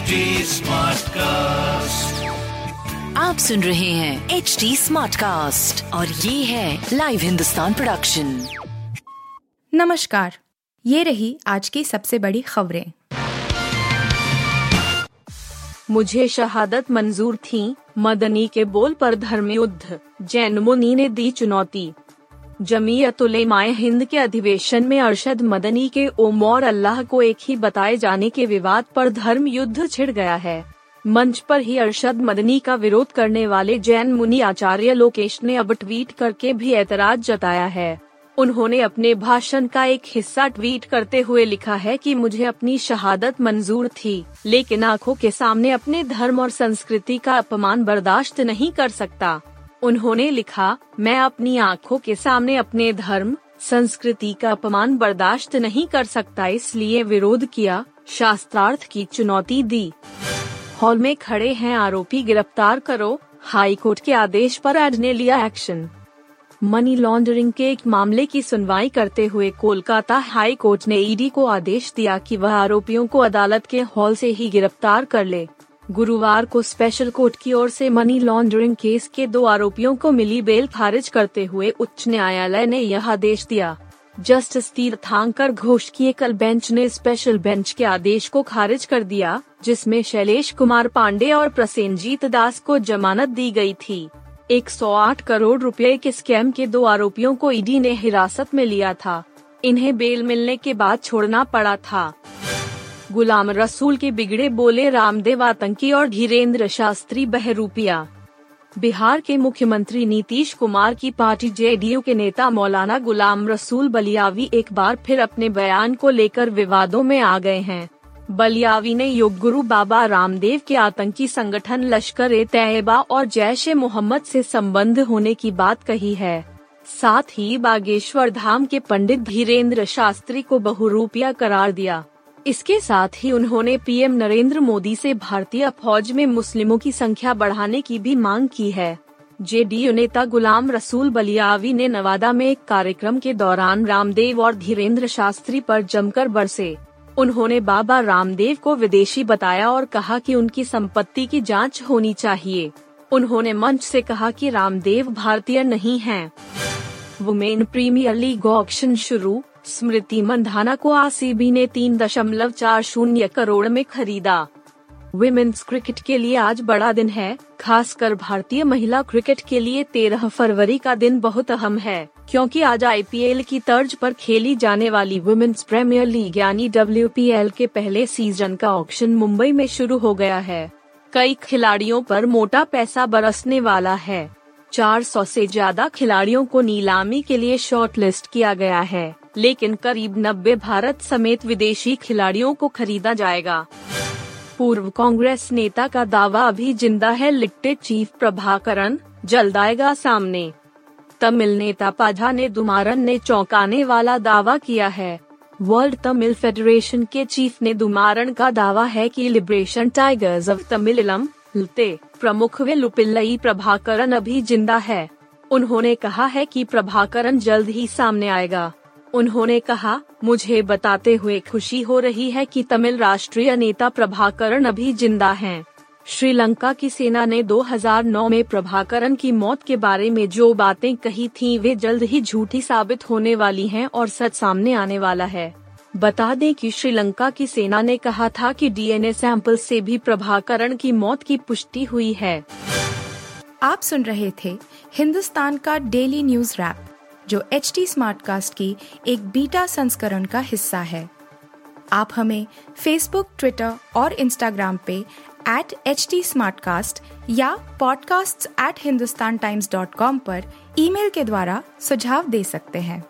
HD Smartcast. आप सुन रहे हैं एच डी स्मार्ट कास्ट और ये है लाइव हिंदुस्तान प्रोडक्शन नमस्कार ये रही आज की सबसे बड़ी खबरें। मुझे शहादत मंजूर थी मदनी के बोल पर धर्म युद्ध जैन मुनि ने दी चुनौती। जमीयत उलेमाए हिंद के अधिवेशन में अरशद मदनी के ओम और अल्लाह को एक ही बताए जाने के विवाद पर धर्म युद्ध छिड़ गया है। मंच पर ही अरशद मदनी का विरोध करने वाले जैन मुनि आचार्य लोकेश ने अब ट्वीट करके भी ऐतराज जताया है। उन्होंने अपने भाषण का एक हिस्सा ट्वीट करते हुए लिखा है कि मुझे अपनी शहादत मंजूर थी, लेकिन आँखों के सामने अपने धर्म और संस्कृति का अपमान बर्दाश्त नहीं कर सकता। उन्होंने लिखा, मैं अपनी आँखों के सामने अपने धर्म, संस्कृति का अपमान बर्दाश्त नहीं कर सकता, इसलिए विरोध किया, शास्त्रार्थ की चुनौती दी। हॉल में खड़े हैं, आरोपी गिरफ़्तार करो, हाई कोर्ट के आदेश पर एड ने लिया एक्शन। मनी लॉन्ड्रिंग के एक मामले की सुनवाई करते हुए कोलकाता हाई कोर्ट ने ईडी को आदेश दिया कि वह आरोपियों को अदालत के हॉल से ही गिरफ़्तार कर ले। गुरुवार को स्पेशल कोर्ट की ओर से मनी लॉन्ड्रिंग केस के दो आरोपियों को मिली बेल खारिज करते हुए उच्च न्यायालय ने यह आदेश दिया। जस्टिस तीर्थांकर घोष की एकल बेंच ने स्पेशल बेंच के आदेश को खारिज कर दिया, जिसमें शैलेश कुमार पांडे और प्रसेनजीत दास को जमानत दी गई थी। 108 करोड़ रुपए के स्कैम के दो आरोपियों को ईडी ने हिरासत में लिया था। इन्हें बेल मिलने के बाद छोड़ना पड़ा था। गुलाम रसूल के बिगड़े बोले रामदेव आतंकी और धीरेन्द्र शास्त्री बहरूपिया। बिहार के मुख्यमंत्री नीतीश कुमार की पार्टी जेडीयू के नेता मौलाना गुलाम रसूल बलियावी एक बार फिर अपने बयान को लेकर विवादों में आ गए हैं। बलियावी ने योग गुरु बाबा रामदेव के आतंकी संगठन लश्कर ए तैयबा और जैश ए मोहम्मद से संबंध होने की बात कही है। साथ ही बागेश्वर धाम के पंडित धीरेन्द्र शास्त्री को बहुरूपिया करार दिया। इसके साथ ही उन्होंने पीएम नरेंद्र मोदी से भारतीय फौज में मुस्लिमों की संख्या बढ़ाने की भी मांग की है। जेडीयू नेता गुलाम रसूल बलियावी ने नवादा में एक कार्यक्रम के दौरान रामदेव और धीरेन्द्र शास्त्री पर जमकर बरसे। उन्होंने बाबा रामदेव को विदेशी बताया और कहा कि उनकी संपत्ति की जाँच होनी चाहिए। उन्होंने मंच से कहा कि रामदेव भारतीय नहीं हैं। वुमेन प्रीमियर लीग ऑक्शन शुरू स्मृति मंधाना को आरसीबी ने तीन दशमलव चार शून्य करोड़ में खरीदा। विमेन्स क्रिकेट के लिए आज बड़ा दिन है, खासकर भारतीय महिला क्रिकेट के लिए तेरह फरवरी का दिन बहुत अहम है, क्योंकि आज आईपीएल की तर्ज पर खेली जाने वाली वुमेन्स प्रीमियर लीग यानी डब्ल्यू के पहले सीज़न का ऑक्शन मुंबई में शुरू हो गया है। कई खिलाड़ियों पर मोटा पैसा बरसने वाला है। 400 से ज़्यादा खिलाड़ियों को नीलामी के लिए शॉर्ट लिस्ट किया गया है, लेकिन करीब 90 भारत समेत विदेशी खिलाड़ियों को खरीदा जाएगा। पूर्व कांग्रेस नेता का दावा अभी ज़िंदा है लिट्टे चीफ प्रभाकरण, जल्द आएगा सामने। तमिल नेता पाझा ने दुमारन ने चौंकाने वाला दावा किया है। वर्ल्ड तमिल फेडरेशन के चीफ ने दुमारन का दावा है कि लिबरेशन टाइगर्स ऑफ़ तमिलम लते प्रमुख वे लुपिल्लई प्रभाकरण अभी ज़िंदा है। उन्होंने कहा है कि प्रभाकरण जल्द ही सामने आएगा। उन्होंने कहा, मुझे बताते हुए खुशी हो रही है कि तमिल राष्ट्रीय नेता प्रभाकरण अभी ज़िंदा हैं। श्रीलंका की सेना ने 2009 में प्रभाकरण की मौत के बारे में जो बातें कही थीं, वे जल्द ही झूठी साबित होने वाली हैं और सच सामने आने वाला है। बता दें कि श्रीलंका की सेना ने कहा था कि डीएनए सैंपल से भी प्रभाकरण की मौत की पुष्टि हुई है। आप सुन रहे थे हिंदुस्तान का डेली न्यूज़ रैप, जो एच टी स्मार्ट कास्ट की एक बीटा संस्करण का हिस्सा है। आप हमें फेसबुक ट्विटर और इंस्टाग्राम पे एट एच टी या podcasts@hindustantimes.com पर ईमेल के द्वारा सुझाव दे सकते हैं।